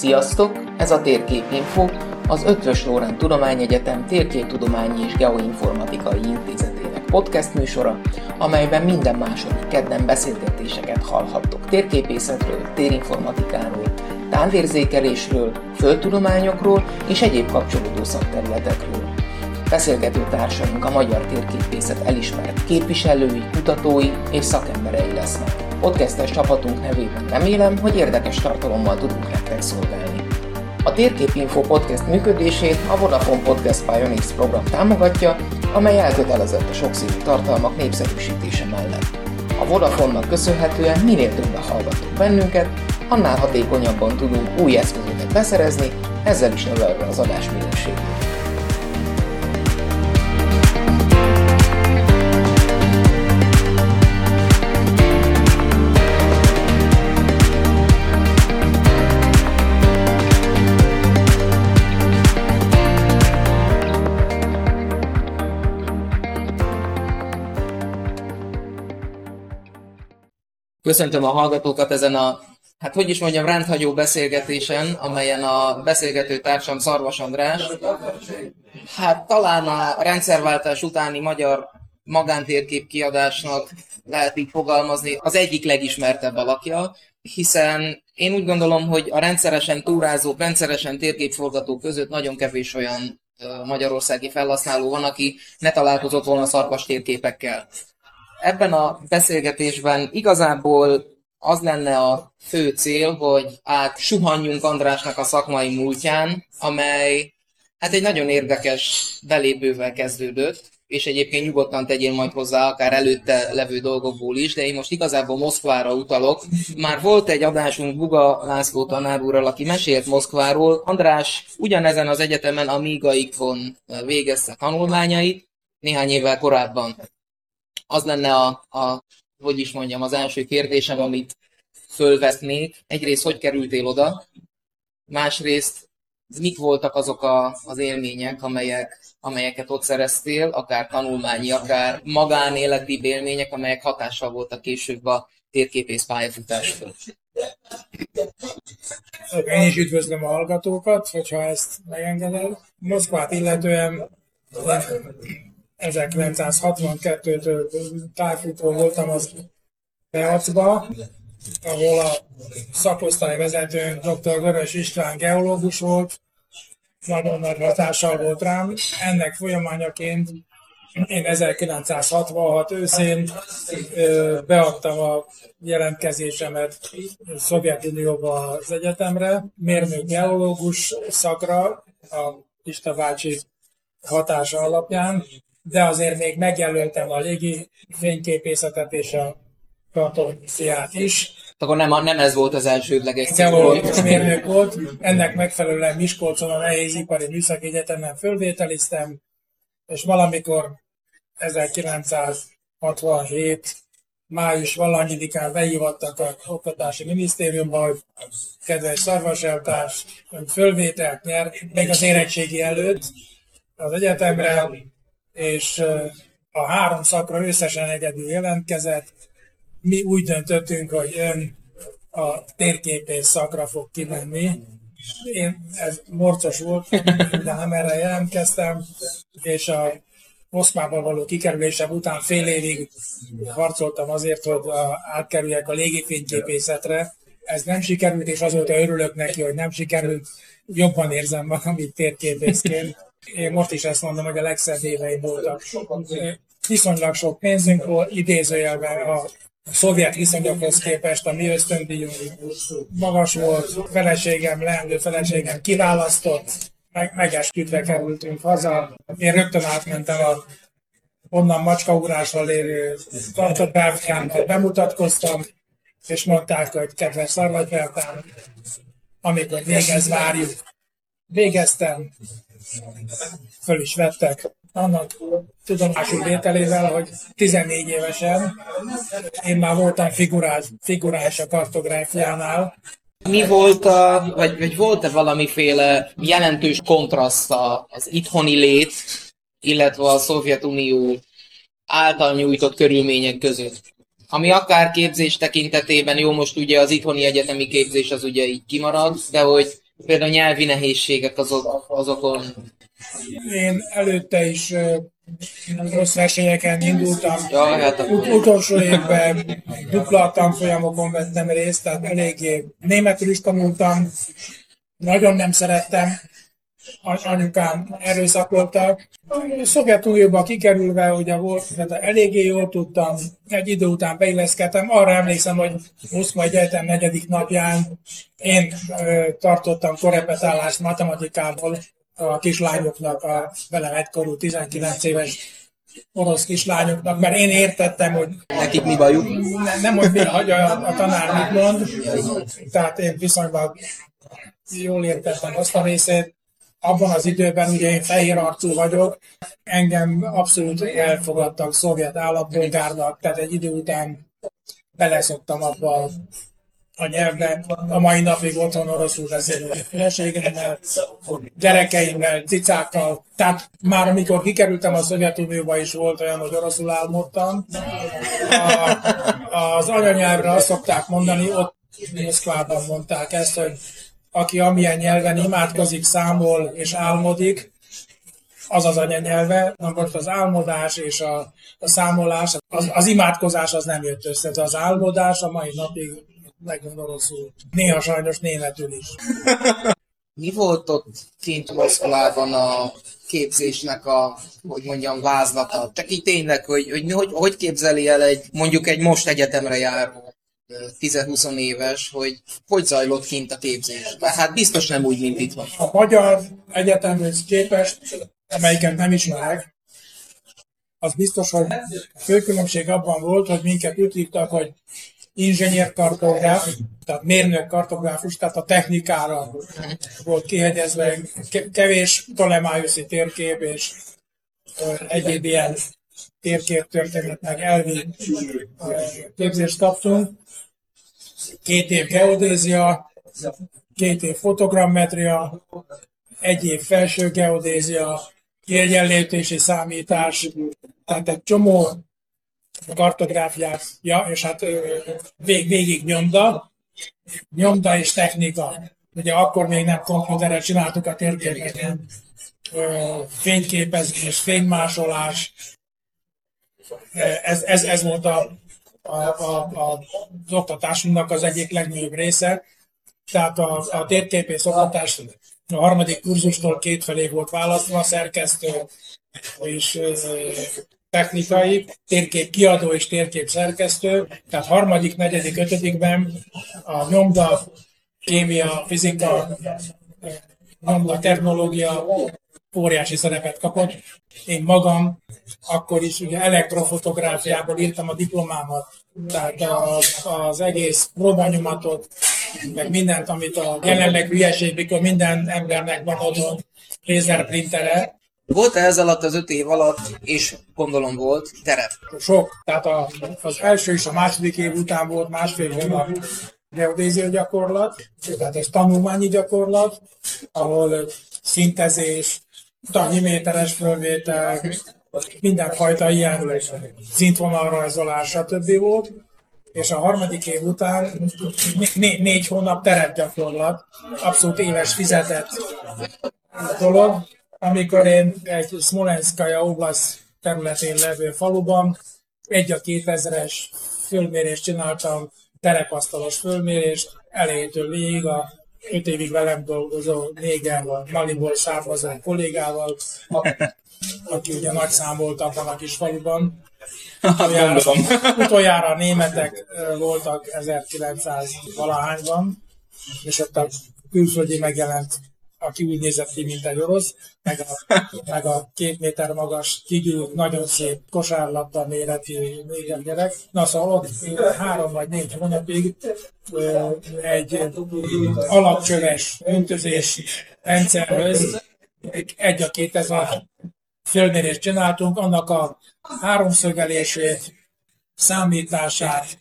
Sziasztok! Ez a Térképinfo, az Ötvös Lórán Tudományegyetem Térképtudományi és Geoinformatikai Intézetének podcast műsora, amelyben minden második kedden beszélgetéseket hallhattok térképészetről, térinformatikáról, távérzékelésről, földtudományokról és egyéb kapcsolódó szakterületekről. Beszélgető társaink a magyar térképészet elismert képviselői, kutatói és szakemberei lesznek. Podcastes csapatunk nevében remélem, hogy érdekes tartalommal tudunk nektek szolgálni. A Térképinfo podcast működését a Vodafone Podcast Pioneers program támogatja, amely elkötelezett a sokszínű tartalmak népszerűsítése mellett. A Vodafone-nak köszönhetően minél többen hallgattuk bennünket, annál hatékonyabban tudunk új eszközöket beszerezni, ezzel is növelve az adás minőségét. Köszöntöm a hallgatókat ezen a, hát hogy is mondjam, rendhagyó beszélgetésen, amelyen a beszélgető társam Szarvas András, hát talán a rendszerváltás utáni magyar magántérkép kiadásnak lehet így fogalmazni, az egyik legismertebb alakja, hiszen én úgy gondolom, hogy a rendszeresen túrázók, rendszeresen térképforgatók között nagyon kevés olyan magyarországi felhasználó van, aki ne találkozott volna szarvas térképekkel. Ebben a beszélgetésben igazából az lenne a fő cél, hogy át Andrásnak a szakmai múltján, amely hát egy nagyon érdekes belépővel kezdődött, és egyébként nyugodtan tegyél majd hozzá akár előtte levő dolgokból is, de én most igazából Moszkvára utalok. Már volt egy adásunk Buga László tanár úrral, aki mesélt Moszkváról. András ugyanezen az egyetemen a Miga Ikfon végezte tanulmányait, néhány évvel korábban az lenne a, a, hogy is mondjam, az első kérdésem, amit fölvetnék. Egyrészt, hogy kerültél oda? Másrészt, mik voltak azok a, az élmények, amelyek, amelyeket ott szereztél, akár tanulmányi, akár magánéleti élmények, amelyek hatással voltak később a térképész pályafutásra? Én is üdvözlöm a hallgatókat, hogyha ezt megengeded. Moszkvát illetően 1962-től tájfutó voltam az Beacba, ahol a szakosztály vezetőnk dr. Vörös István geológus volt, nagyon nagy hatással volt rám. Ennek folyamányaként én 1966 őszén beadtam a jelentkezésemet Szovjetunióba az egyetemre, mérnök geológus szakra, a Ista bácsi hatása alapján, de azért még megjelöltem a légi fényképészetet és a kartonciát is. Akkor nem, nem ez volt az elsődleges cél. volt, mérnök volt. Ennek megfelelően Miskolcon a Nehézipari Műszaki Egyetemen fölvételiztem, és valamikor 1967 május valanyidikán behívattak a Oktatási Minisztériumba, hogy kedves szarvaseltárs, ön fölvételt nyer, még az érettségi előtt az egyetemre, és a három szakra összesen egyedül jelentkezett. Mi úgy döntöttünk, hogy ön a térképész szakra fog kimenni. Én, ez morcos volt, de nem erre jelentkeztem, és a Moszkvában való kikerülésem után fél évig harcoltam azért, hogy átkerüljek a légifényképészetre. Ez nem sikerült, és azóta örülök neki, hogy nem sikerült. Jobban érzem magam itt térképészként én most is ezt mondom, hogy a legszebb éveim voltak. Viszonylag sok pénzünk volt, idézőjelben a szovjet viszonyokhoz képest a mi ösztöndíjunk magas volt, feleségem, leendő feleségem kiválasztott, meg, megesküdve kerültünk haza. Én rögtön átmentem a onnan macskaugrással lévő tartott bártyámba, bemutatkoztam, és mondták, hogy kedves szarvagyvertám, amikor végez, várjuk. Végeztem, föl is vettek annak tudomású vételével, hogy 14 évesen én már voltam figurás, figurás a kartográfiánál, Mi volt a, vagy, vagy volt-e valamiféle jelentős kontraszt az itthoni lét, illetve a Szovjetunió által nyújtott körülmények között? Ami akár képzés tekintetében, jó, most ugye az itthoni egyetemi képzés az ugye így kimarad, de hogy például nyelvi nehézségek azok, azokon én előtte is rossz versenyeken indultam. Ja, hát Ut- utolsó évben dupla tanfolyamokon vettem részt, tehát eléggé németül is tanultam. Nagyon nem szerettem. Anyukám erőszakolta. Szovjetunióba kikerülve, ugye volt, tehát eléggé jól tudtam, egy idő után beilleszkedtem. Arra emlékszem, hogy Moszkva Egyetem negyedik napján én ö, tartottam korrepetálást matematikából, a kislányoknak, a velem egykorú 19 éves orosz kislányoknak, mert én értettem, hogy nekik mi bajuk. Ne, nem, hogy mi, hogy a, a tanár mit mond, tehát én viszonylag jól értettem azt a részét. Abban az időben ugye én fehér arcú vagyok, engem abszolút elfogadtak szovjet állampolgárnak, tehát egy idő után beleszoktam abba a nyelvben. A mai napig otthon oroszul beszélünk feleségemmel, gyerekeimmel, cicákkal. Tehát már amikor kikerültem a Szovjetunióba is volt olyan, hogy oroszul álmodtam. A, az anyanyelvre azt szokták mondani, ott Moszkvában mondták ezt, hogy aki amilyen nyelven imádkozik, számol és álmodik, az az anyanyelve, na most az álmodás és a, a számolás, az, az imádkozás az nem jött össze, de az álmodás a mai napig nagyon oroszul. Néha sajnos németül is. Mi volt ott kint Moszkvában a képzésnek a, hogy mondjam, vázlata? Csak így tényleg, hogy, hogy, hogy, hogy képzeli el egy, mondjuk egy most egyetemre járó 10-20 éves, hogy hogy zajlott kint a képzés? Hát biztos nem úgy, mint itt van. A magyar egyetemhez képest, amelyiket nem ismerek, az biztos, hogy fő különbség abban volt, hogy minket úgy hogy inzsenyérkartográf, tehát mérnök kartográfus, tehát a technikára volt kihegyezve, kevés Ptolemaiuszi térkép és egyéb ilyen térkép történet, meg elvi képzést kaptunk. Két év geodézia, két év fotogrammetria, egy év felső geodézia, kiegyenlítési számítás, tehát egy csomó kartográfiája, és hát vég, végig nyomda, nyomda és technika. Ugye akkor még nem komputerrel csináltuk a térképeket, fényképezés, fénymásolás, ez, ez, ez volt a, a, a, a, az oktatásunknak az egyik legnagyobb része. Tehát a, a térképész oktatás a harmadik kurzustól kétfelé volt választva, szerkesztő és technikai, térkép kiadó és térkép szerkesztő, tehát harmadik, negyedik, ötödikben a nyomda, kémia, fizika, nyomda, technológia óriási szerepet kapott. Én magam akkor is ugye elektrofotográfiából írtam a diplomámat, tehát az, az egész próbanyomatot, meg mindent, amit a jelenleg hülyeség, mikor minden embernek van otthon lézerprintere, volt -e ez alatt az öt év alatt, és gondolom volt, terep? Sok. Tehát a, az első és a második év után volt másfél hónap geodézia gyakorlat, tehát ez tanulmányi gyakorlat, ahol szintezés, tanyiméteres fölvétel, mindenfajta ilyen szintvonalrajzolás, stb. volt. És a harmadik év után né- négy hónap terepgyakorlat, abszolút éves fizetett dolog, amikor én egy Smolenskaya Oblast területén levő faluban egy a 2000-es fölmérést csináltam, terepasztalos fölmérést, elejétől végig a öt évig velem dolgozó néger, Maliból származó kollégával, aki ugye nagy szám volt abban a kis faluban. Utoljára, utoljára a németek voltak 1900 valahányban, és ott a külföldi megjelent aki úgy nézett ki, mint egy orosz, meg a, meg a két méter magas, kigyűlt, nagyon szép kosárlabda méretű négy gyerek. Na szóval ott három vagy négy hónapig egy alapcsöves öntözés rendszerhöz egy a két ezer fölmérést csináltunk, annak a háromszögelését, számítását,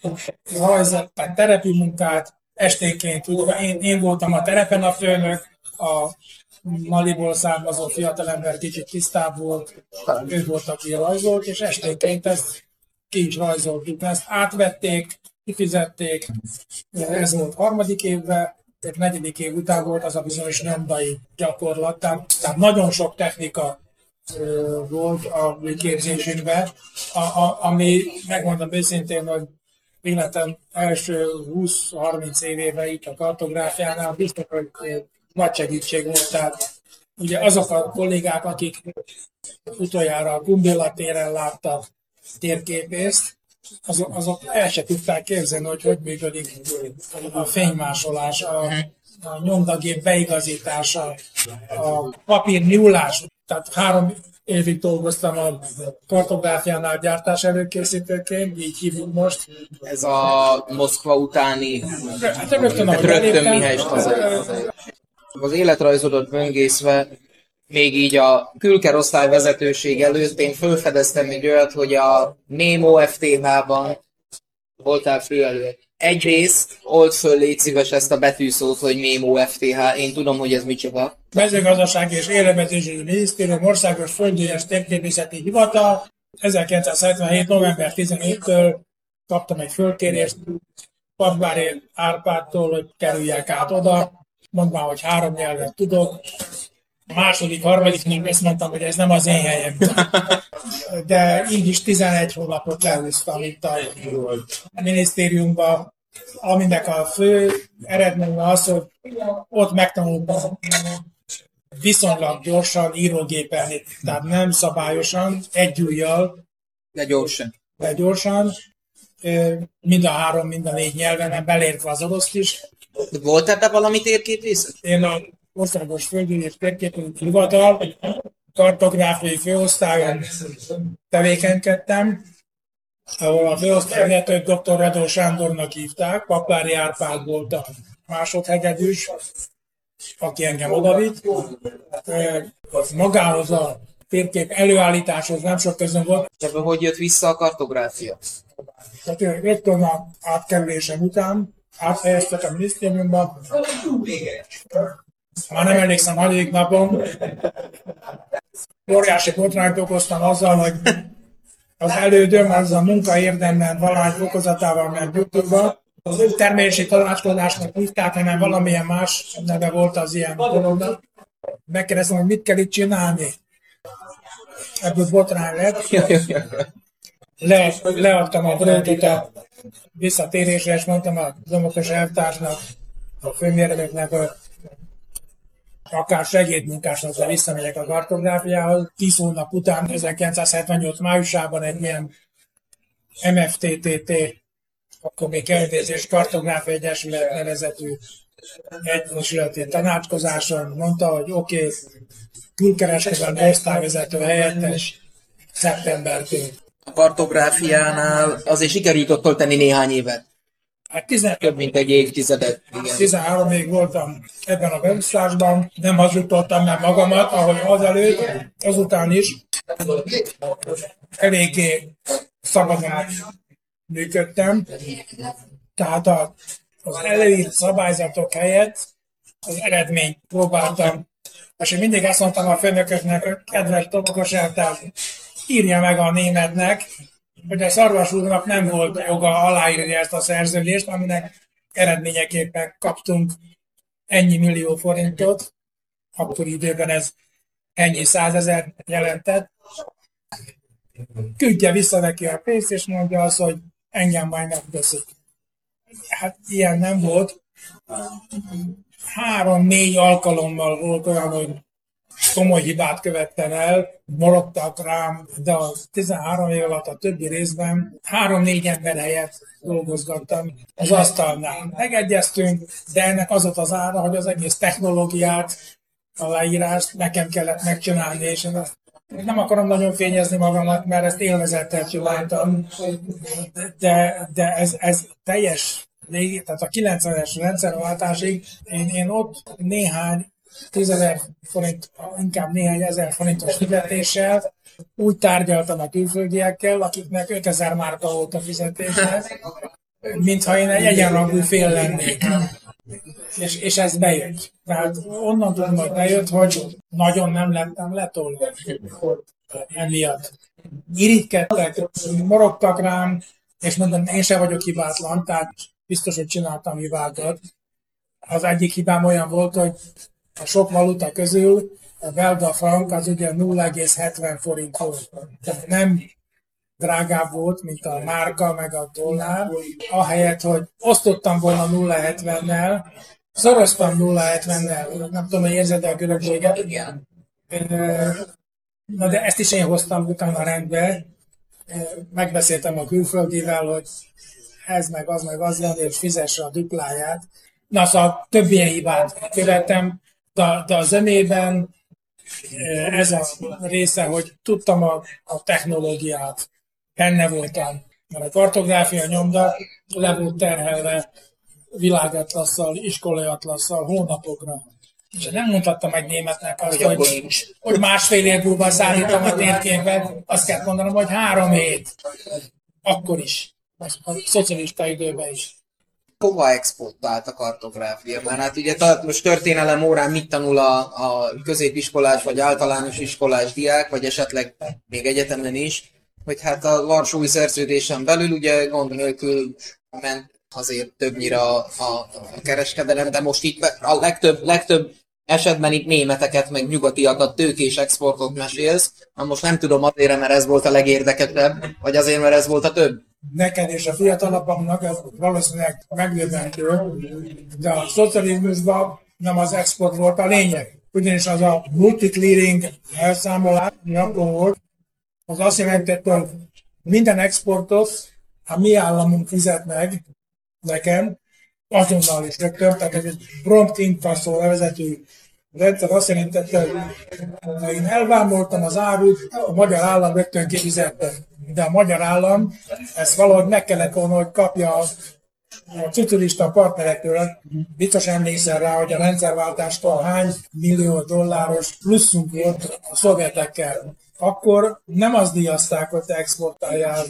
rajzat, terepi munkát, esténként, én, én voltam a terepen a főnök, a Maliból származó fiatalember kicsit tisztább volt, ő volt, aki rajzolt, és esténként ezt ki is rajzoltuk. Ezt átvették, kifizették, ez volt harmadik évben, egy negyedik év után volt az a bizonyos nyomdai gyakorlat, tehát nagyon sok technika volt a mi képzésünkben, a, a, ami megmondom őszintén, hogy életem első 20-30 évében itt a kartográfiánál biztos, hogy nagy segítség volt. Tehát ugye azok a kollégák, akik utoljára a Kumbilla téren láttak térképészt, azok, azok el se tudták képzelni, hogy hogy működik a fénymásolás, a, a nyomdagép beigazítása, a papír nyúlás. Tehát három évig dolgoztam a kartográfiánál gyártás előkészítőként, így hívjuk most. Ez a Moszkva utáni... Hát rögtön, rögtön Mihály. Az életrajzodat böngészve még így a külkerosztály vezetőség előtt én felfedeztem egy olyat, hogy a Nemo FTH-ban voltál főelő. Egyrészt old föl, légy szíves ezt a betűszót, hogy Nemo FTH, én tudom, hogy ez micsoda. Mezőgazdasági és Élelmezési Minisztérium Országos Földgyűjtés Térképészeti Hivatal 1977. november 15-től kaptam egy fölkérést Papvári Árpádtól, hogy kerüljek át oda, mondván, hogy három nyelvet tudok, a második, harmadiknak ezt mondtam, hogy ez nem az én helyem. De így is 11 hónapot lehúztam itt a minisztériumban, aminek a fő eredménye az, hogy ott megtanultam viszonylag gyorsan írógépelni, tehát nem szabályosan, egy ujjal, de gyorsan. De gyorsan, mind a három, mind a négy nyelven, belértve az oroszt is. Volt ebben valami térképészet? Én a Országos Földügyi és Térképünk Hivatal, kartográfiai főosztályon tevékenykedtem, ahol a főosztályvezetőt dr. Radó Sándornak hívták, Paplári Árpád volt a másodhegedűs, aki engem odavitt. Magához a térkép előállításhoz nem sok közön volt. Ebből hogy jött vissza a kartográfia? Tehát rögtön a átkerülésem után áthelyeztek a minisztériumba, már nem emlékszem, hanyadik napon, óriási botrányt okoztam azzal, hogy az elődöm az a munka érdemben valány fokozatával ment YouTube-ba. Az termelési tanácskozásnak hívták, hanem valamilyen más neve volt az ilyen dolognak. Megkérdeztem, hogy mit kell itt csinálni. Ebből botrány lett. Le, leadtam a brótot a visszatérésre, és mondtam a domokos elvtársnak, a főmérnöknek, hogy akár segédmunkásnak, de visszamegyek a kartográfiához. Tíz hónap után, 1978 májusában egy ilyen MFTTT, akkor még elvézés kartográfia egyesület nevezetű egyesületi tanácskozáson mondta, hogy oké, okay, külkereskedelmi osztályvezető helyettes szeptembertől. A kartográfiánál azért sikerült ott tenni néhány évet. Hát 10, több mint egy évtizedet. Igen. 13 még voltam ebben a beosztásban, nem hazudtottam meg magamat, ahogy azelőtt, azután is eléggé szabadon működtem. Tehát a, az előírt szabályzatok helyett az eredményt próbáltam. És én mindig azt mondtam a főnököknek, kedves topokos eltárs, írja meg a németnek, hogy a Szarvas úrnak nem volt joga aláírni ezt a szerződést, aminek eredményeképpen kaptunk ennyi millió forintot, akkor időben ez ennyi százezer jelentett. Küldje vissza neki a pénzt, és mondja azt, hogy engem majd megdöszik. Hát ilyen nem volt. Három-négy alkalommal volt olyan, hogy komoly hibát követtem el, maradtak rám, de a 13 év alatt a többi részben három-négy ember helyett dolgozgattam az asztalnál. Megegyeztünk, de ennek az volt az ára, hogy az egész technológiát, a leírást nekem kellett megcsinálni, és nem akarom nagyon fényezni magamat, mert ezt élvezettel csináltam, de, de ez, ez teljes tehát a 90-es rendszerváltásig én, én ott néhány 10 ezer forint, inkább néhány ezer forintos fizetéssel úgy tárgyaltam a külföldiekkel, akiknek 5000 márka volt a fizetése, mintha én egy egyenrangú fél lennék. És, és ez bejött. Tehát onnan tudom, hogy bejött, hogy nagyon nem lettem letolva emiatt. Irigykedtek, morogtak rám, és mondom, én sem vagyok hibátlan, tehát biztos, hogy csináltam hibákat. Az egyik hibám olyan volt, hogy a sok valuta közül a belga frank az ugye 0,70 forint volt. Tehát nem drágább volt, mint a márka meg a dollár, ahelyett, hogy osztottam volna 0,70-nel, szoroztam 0,70-nel, nem tudom, hogy érzed a különbséget. Igen. Na de ezt is én hoztam utána rendbe, megbeszéltem a külföldivel, hogy ez meg az meg az lenne, és fizesse a dupláját. Na szóval több ilyen hibát követtem, de, de a zenében ez a része, hogy tudtam a, a technológiát, benne voltam. Mert a kartográfia nyomda le volt terhelve világatlasszal, iskolai atlasszal hónapokra. És nem mondhattam egy németnek azt, hogy, hogy, hogy másfél év múlva szállítom a térképet, azt kell mondanom, hogy három hét. Akkor is. A szocialista időben is hova exportált a kartográfia? Mert hát ugye most történelem órán mit tanul a, a középiskolás vagy általános iskolás diák, vagy esetleg még egyetemen is, hogy hát a Varsói szerződésen belül ugye gond nélkül ment azért többnyire a, a, a kereskedelem, de most itt a legtöbb, legtöbb esetben itt németeket, meg nyugatiakat, tőkés exportot mesélsz. Na most nem tudom azért, mert ez volt a legérdekesebb, vagy azért, mert ez volt a több neked és a fiatalabbaknak ez valószínűleg megdöbbentő, de a szocializmusban nem az export volt a lényeg. Ugyanis az a multi-clearing elszámolás, akkor volt, az azt jelentette, hogy minden exportot a mi államunk fizet meg nekem, azonnal is rögtön, tehát egy prompt inkasszó levezető rendszer azt jelentette, hogy én elvámoltam az árut, a magyar állam rögtön kifizette de a magyar állam ezt valahogy meg kellett volna, hogy kapja a citurista partnerektől. Biztos emlékszel rá, hogy a rendszerváltástól hány millió dolláros pluszunk volt a szovjetekkel. Akkor nem azt díjazták, hogy te exportáljál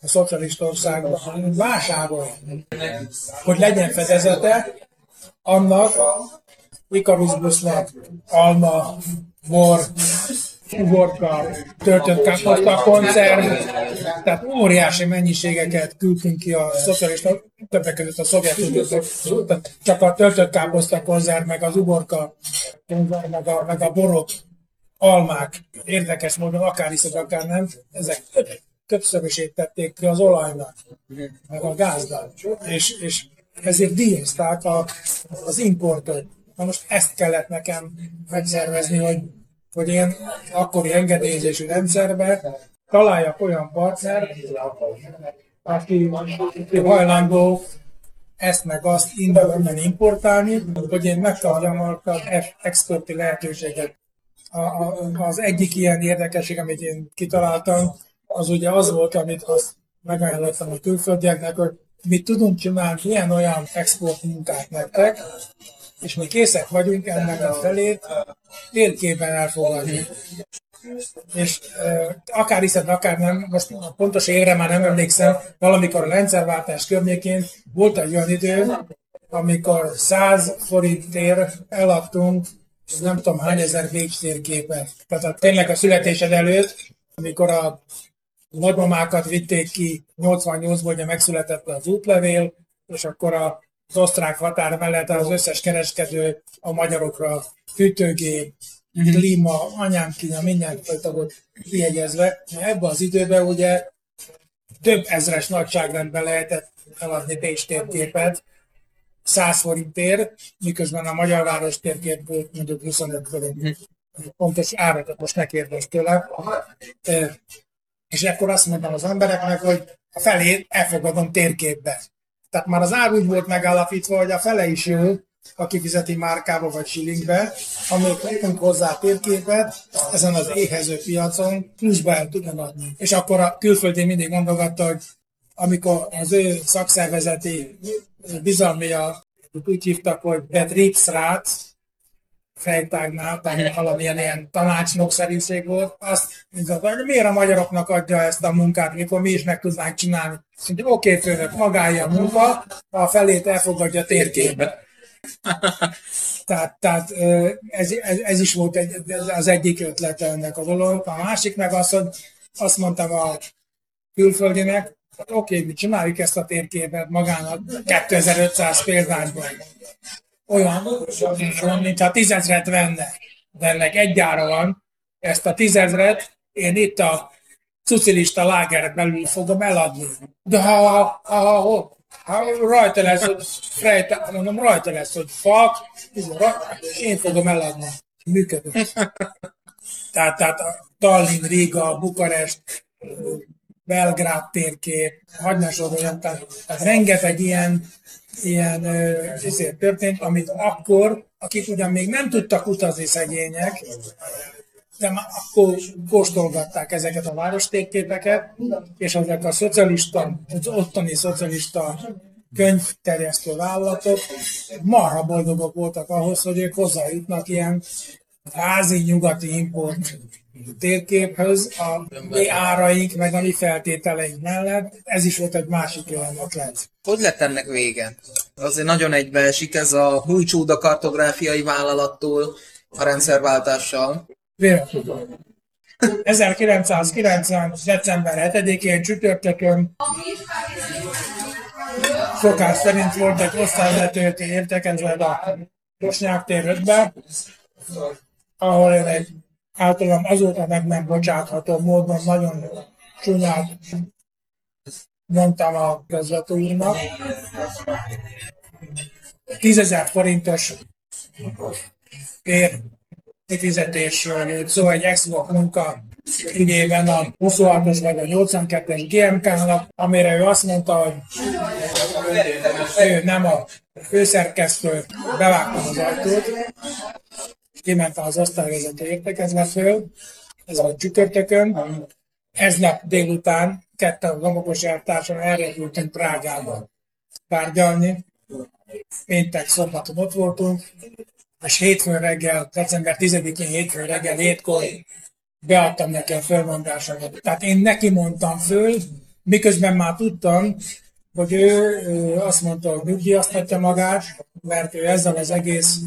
a szocialista országba, hanem vásárolj, hogy legyen fedezete annak, Icarus busznak, alma, bor, uborka, töltött káposzta, koncerv, tehát óriási mennyiségeket küldtünk ki a szocialista, többek között a szovjetuniótól, csak a töltött káposzta konzerv, meg az uborka, meg a, meg a borok, almák, érdekes módon akár iszok, akár nem, ezek többszörösét tették ki az olajnak, meg a gáznak, és, és ezért díjazták a, az importot. Na most ezt kellett nekem megszervezni, hogy hogy én akkori engedélyezési rendszerbe találjak olyan partner, aki hajlandó ezt meg azt innen importálni, hogy én megkapjam az exporti lehetőséget. A, a, az egyik ilyen érdekesség, amit én kitaláltam, az ugye az volt, amit azt megajánlottam a külföldieknek, hogy mit tudunk csinálni ilyen olyan export munkát nektek, és mi készek vagyunk ennek a felét térképen elfogadni. És e, akár hiszed, akár nem, most a pontos évre már nem emlékszem, valamikor a rendszerváltás környékén volt egy olyan idő, amikor 100 forintért eladtunk nem tudom hány ezer Bécs térképet. Tehát a, tényleg a születésed előtt, amikor a nagymamákat vitték ki 88-ból, hogy megszületett az útlevél, és akkor a az osztrák határ mellett az összes kereskedő a magyarokra fűtőgép, uh-huh. klíma, anyám kína, mindent volt kiegyezve. Ebben az időben ugye több ezres nagyságrendben lehetett eladni Pécs térképet, 100 forintért, miközben a Magyar Város térkép volt mondjuk 25 forint. Uh-huh. Pontos árakat most ne kérdezz tőle. És akkor azt mondtam az embereknek, hogy a felét elfogadom térképbe. Tehát már az ár úgy volt megállapítva, hogy a fele is jó, aki fizeti márkába vagy shillingbe, amíg kapunk hozzá térképet, ezen az éhező piacon pluszba el tudnak adni. És akkor a külföldi mindig mondogatta, hogy amikor az ő szakszervezeti bizalmia úgy hívtak, hogy Betriebsrat, fejtágnál, tehát valamilyen ilyen tanácsnokszerűség volt, azt mondta, hogy miért a magyaroknak adja ezt a munkát, mikor mi is meg tudnánk csinálni. Mondja, oké, okay, főnök, magája a munka, a felét elfogadja térképbe. tehát, tehát ez, ez, ez, is volt egy, az egyik ötlete ennek a dolog. A másik meg az, hogy azt mondtam a külföldinek, Hát oké, okay, mi csináljuk ezt a térképet magának 2500 példányban. Olyan, mintha tízezret venne. De ennek egy ára van, ezt a tízezret én itt a szocialista láger belül fogom eladni. De ha, ha, ha, ha rajta lesz, hogy frejte, mondom, rajta lesz, hogy fak, én fogom eladni. Működő. Tehát, tehát a Tallinn, Riga, Bukarest, Belgrád térkép, soroljam, tehát, tehát rengeteg ilyen, ilyen ezért történt, amit akkor, akik ugyan még nem tudtak utazni szegények, de már akkor kóstolgatták ezeket a várostérképeket, és ezek a szocialista, az ottani szocialista könyvterjesztő vállalatok marha boldogok voltak ahhoz, hogy ők hozzájutnak ilyen házi nyugati import térképhöz a mi áraink, meg a mi feltételeink mellett. Ez is volt egy másik olyan ötlet. Hogy lett ennek vége? Azért nagyon egybeesik ez a Hújcsúda kartográfiai vállalattól a rendszerváltással. Véletlenül. 1990. december 7-én csütörtökön szokás szerint volt egy osztályvezetőti értekezlet a Bosnyák tér 5 ahol én egy általam azóta meg nem bocsátható módon nagyon csúnyát mondtam a közvetőinek. 10 forintos ér kifizetésről szó egy export munka ügyében a 26-os vagy a 82-es GMK-nak, amire ő azt mondta, hogy ő nem a főszerkesztő, bevágtam az ajtót, kiment az osztályvezető értekezve föl, ez a csütörtökön, ez nap délután ketten Lomogos eltársan elrepültünk Prágába tárgyalni. Péntek, szombaton ott voltunk, és hétfőn reggel, december 10-én hétfőn reggel hétkor beadtam neki a fölmondásomat. Tehát én neki mondtam föl, miközben már tudtam, hogy ő, ő azt mondta, hogy nyugdíjaztatja magát, mert ő ezzel az egész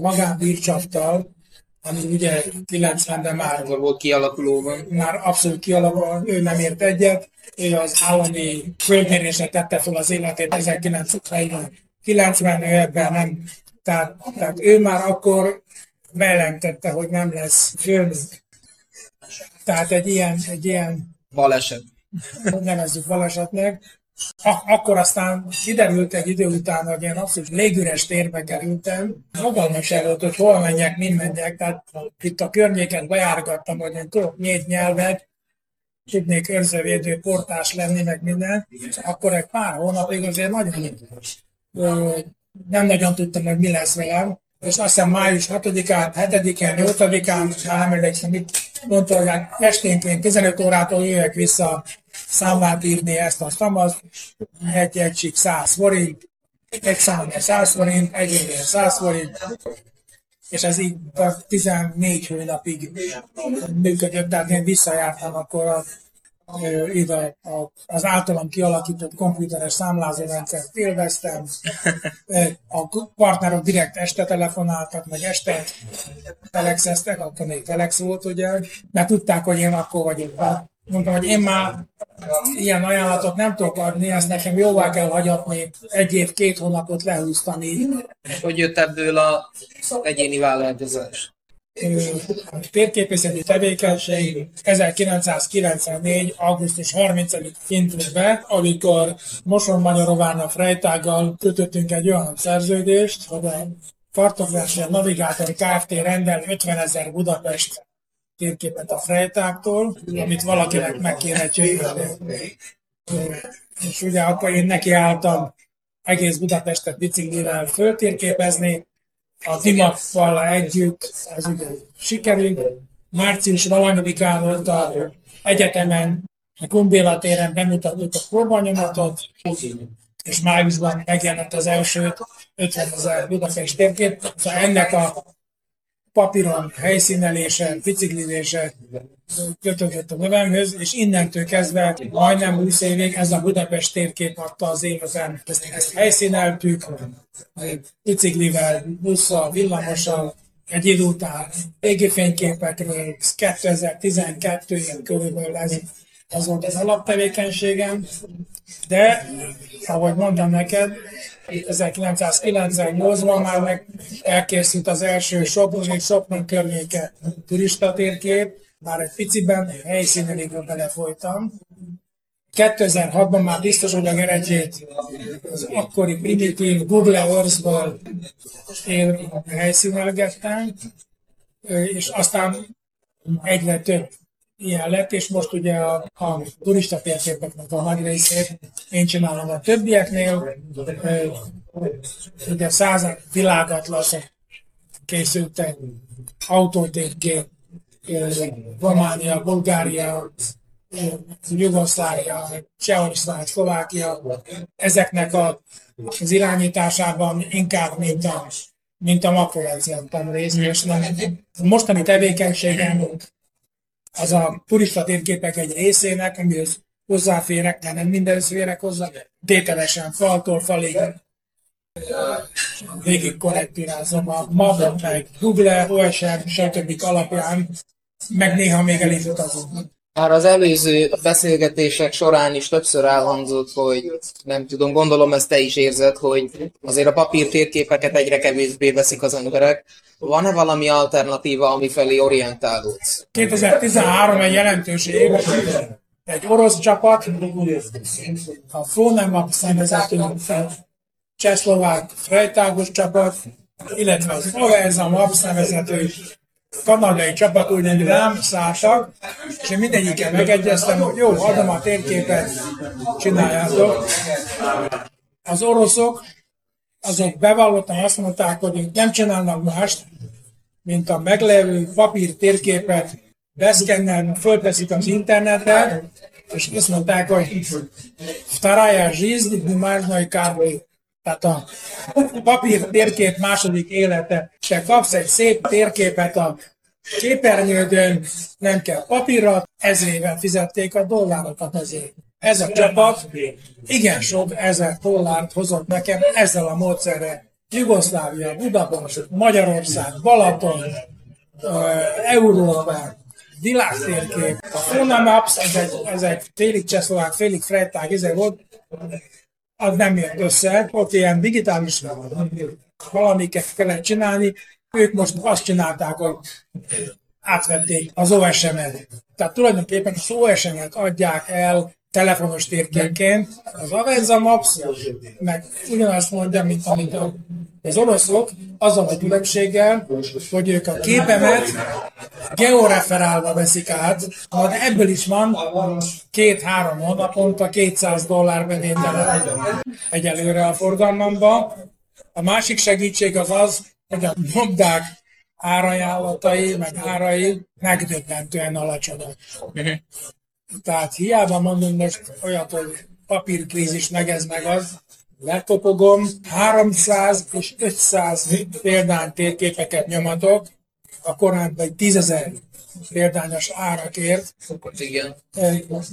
magánbírcsaptal, ami ugye 90-ben már volt kialakulóban. Már abszolút kialakulóban, ő nem ért egyet, ő az állami földmérésre tette fel az életét 1990 ő ebben nem, tehát, tehát ő már akkor bejelentette, hogy nem lesz főnök. Tehát egy ilyen, egy ilyen baleset. Nevezzük balesetnek. Ak- akkor aztán kiderült egy idő után, hogy én abszolút légüres térbe kerültem. Fogalmas előtt, hogy hol menjek, mind menjek. Tehát itt a környéket bejárgattam, hogy én tudok nyílt nyelvet, tudnék őrzővédő portás lenni, meg minden. Akkor egy pár hónapig azért nagyon nem nagyon tudtam, hogy mi lesz velem. És azt hiszem május 6-án, 7-én, 8-án, már nem emlékszem, mit mondta, hogy hát esténként 15 órától jöjjek vissza számlát írni ezt a szamazt, egy egység 100 forint, egy számla 100 forint, egy évén 100 forint, és ez így 14 hónapig működött, tehát én visszajártam akkor a, ide a, az általam kialakított komputeres számlázórendszert élveztem. A partnerok direkt este telefonáltak, meg este telexeztek, akkor még telex volt, ugye, mert tudták, hogy én akkor vagyok. Mondtam, hogy én már ilyen ajánlatot nem tudok adni, ezt nekem jóvá kell hagyatni, egy év, két hónapot lehúztani. Hogy jött ebből a egyéni vállalkozás? Térképészeti tevékenység 1994. augusztus 30-ig kint be, amikor Moson Magyarován a Frejtággal kötöttünk egy olyan szerződést, hogy a kartográfia navigátor Kft. rendel 50 ezer Budapest térképet a Frejtáktól, amit valakinek meg kéne csinálni. És ugye akkor én nekiálltam egész Budapestet biciklivel föltérképezni, a Dimakkal együtt, ez ugye sikerült. Március valamikán volt a egyetemen, a Kumbéla téren bemutattuk a próbanyomatot, és májusban megjelent az első 50 ezer Budapest térkép. Szóval ennek a papíron helyszínelése, biciklilése kötődött a növemhöz, és innentől kezdve majdnem 20 évig ez a Budapest térkép adta az életem. Ezt, ezt helyszíneltük, biciklivel, busszal, villamossal, egy idő után égi fényképekről, 2012-ig körülbelül ez, ez volt az alaptevékenységem, de ahogy mondtam neked, 1998-ban már meg elkészült az első Sopron Sopron környéke turista térkép, már egy piciben helyszínelékből belefolytam. 2006-ban már biztos, hogy a Geretyét az akkori primitív Google Earth-ból helyszínelgettem, és aztán egyre több ilyen lett, és most ugye a, a turista térképeknek a nagy részét én csinálom a többieknél. Ugye század világatlaszok készültek, autótérkép, Románia, Bulgária, Jugoszlávia, Csehország, Szlovákia, ezeknek a, az irányításában inkább, mint a, mint a makroregió részt, és nem, mostani tevékenységem az a turista térképek egy részének, amihez hozzáférek, de nem minden férek hozzá, tételesen faltól falig végig korrektírázom a MAB, meg Google, OSM, stb. alapján, meg néha még el is. Már az előző beszélgetések során is többször elhangzott, hogy nem tudom, gondolom ezt te is érzed, hogy azért a papír térképeket egyre kevésbé veszik az emberek. Van-e valami alternatíva, ami felé orientálódsz? 2013 egy jelentős év, egy orosz csapat, a Flónemap szervezetű csehszlovák fejtágos csapat, illetve az Averza Map szervezetű kanadai csapat úgy rám szálltak, és én mindegyikkel megegyeztem, hogy jó, adom a térképet, csináljátok. Az oroszok, azok bevallottan azt mondták, hogy nem csinálnak mást, mint a meglevő papír térképet beszkennel, fölteszik az internetre, és azt mondták, hogy Vtaraya жизнь бумажной карты. Tehát a papír térkép második élete. Te kapsz egy szép térképet a képernyődön, nem kell papírra, ezrével fizették a dollárokat azért. Ez a csapat igen sok ezer dollárt hozott nekem ezzel a módszerrel. Jugoszlávia, Budapest, Magyarország, Balaton, Európa, világtérkép. A Fona Maps, ez egy, ez egy félig csehszlovák, félig frejtág, ez volt, az nem jött össze, ott ilyen digitális valamiket kellett csinálni, ők most azt csinálták, hogy átvették az OSM-et. Tehát tulajdonképpen az OSM-et adják el telefonos térképként, az Avenza Maps, meg ugyanazt mondja, mint amit az oroszok, azon a különbséggel, hogy ők a képemet georeferálva veszik át, de ebből is van két-három hónaponta 200 dollár bevétele egyelőre a forgalmamba. A másik segítség az az, hogy a nyomdák árajánlatai, meg árai megdöbbentően alacsonyak. Tehát hiába mondunk most olyat, hogy papírkrízis meg ez meg az, lekopogom, 300 és 500 példány térképeket nyomatok, a korábban egy 10.000 példányos árakért. Igen.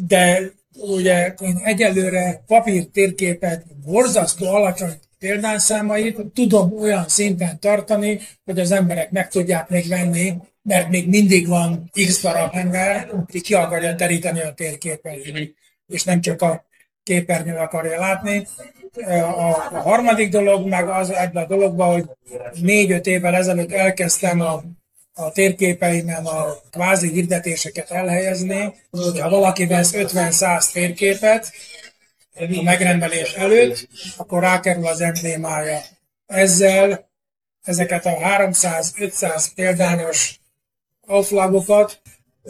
De ugye én egyelőre papír térképet borzasztó alacsony példányszámait tudom olyan szinten tartani, hogy az emberek meg tudják még venni, mert még mindig van x darab ember, aki ki akarja teríteni a térképet, és nem csak a képernyőn akarja látni. A, a harmadik dolog meg az ebben a dologban, hogy négy-öt évvel ezelőtt elkezdtem a, a térképeimen a kvázi hirdetéseket elhelyezni. Ha valaki vesz 50-100 térképet, a megrendelés előtt, akkor rákerül az emblémája. Ezzel ezeket a 300-500 példányos auflagokat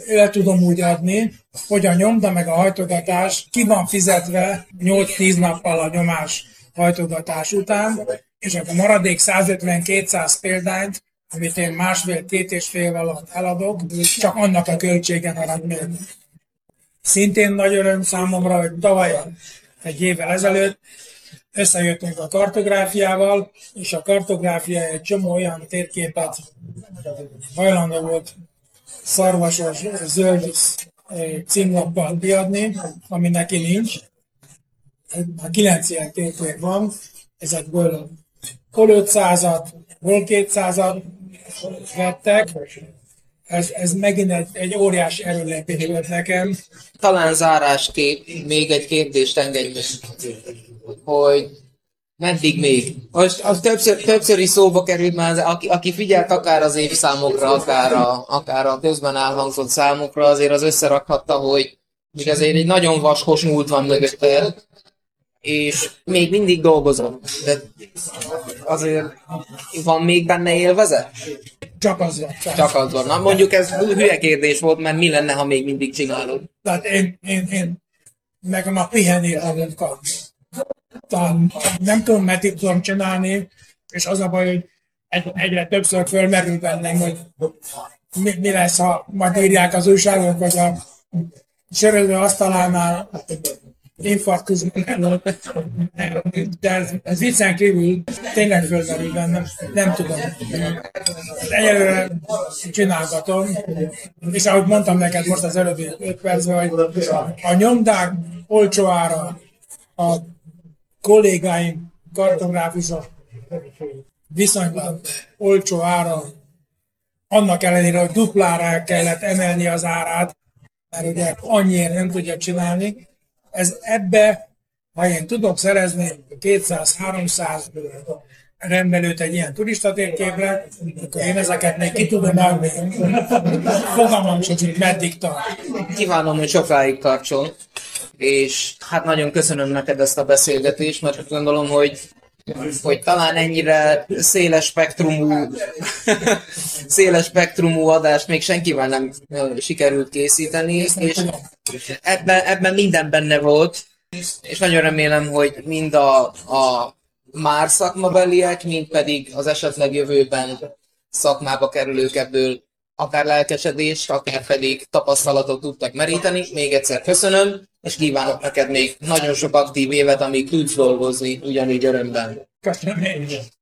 el tudom úgy adni, hogy a nyomda meg a hajtogatás ki van fizetve 8-10 nappal a nyomás hajtogatás után, és akkor maradék 150-200 példányt, amit én másfél-két és fél alatt eladok, csak annak a költsége marad még. Szintén nagy öröm számomra, hogy tavaly egy évvel ezelőtt összejöttünk a kartográfiával, és a kartográfia egy csomó olyan térképet hajlandó volt szarvasos, zöld címlappal kiadni, ami neki nincs. A kilenc ilyen térkép van, ezekből hol 500-at, hol 200-at vettek. Ez, ez megint egy, egy óriási erőlépés volt nekem. Talán zárásképp még egy kérdést engedj hogy meddig még? Most az többször, többször is szóba került már, aki, aki figyelt akár az évszámokra, akár a, akár a közben elhangzott számokra, azért az összerakhatta, hogy még azért egy nagyon vaskos múlt van mögötte, és még mindig dolgozom. De azért van még benne élvezet? Csak az van. Csak az van. Na mondjuk ez hülye kérdés volt, mert mi lenne, ha még mindig csinálod? Tehát én, én, én nekem a pihenni nem kapsz. Tehát nem tudom, meddig tudom csinálni, és az a baj, hogy egy, egyre többször fölmerül bennem, hogy mi, mi lesz, ha majd írják az újságok, hogy a söröző asztalánál infarktus de ez, ez viccen kívül tényleg fölmerül bennem, nem tudom. Egyelőre csinálgatom, és ahogy mondtam neked most az előbbi 5 percben, hogy a nyomdák olcsó ára, a kollégáim, kartográfusok viszonylag olcsó ára, annak ellenére, hogy duplára kellett emelni az árát, mert ugye annyiért nem tudja csinálni. Ez ebbe, ha én tudok szerezni 200-300 rendelőt egy ilyen turista térképre, akkor én ezeket még ki tudom adni. Fogalmam sincs, hogy meddig tart. Kívánom, hogy sokáig tartson, és hát nagyon köszönöm neked ezt a beszélgetést, mert gondolom, hogy hogy talán ennyire széles spektrumú, széles spektrumú adást még senkivel nem sikerült készíteni, és ebben, ebben minden benne volt, és nagyon remélem, hogy mind a, a már szakmabeliek, mind pedig az esetleg jövőben szakmába kerülők ebből akár lelkesedést, akár pedig tapasztalatot tudtak meríteni. Még egyszer köszönöm, és kívánok neked még nagyon sok aktív évet, amíg tudsz dolgozni ugyanígy örömben. Köszönöm én.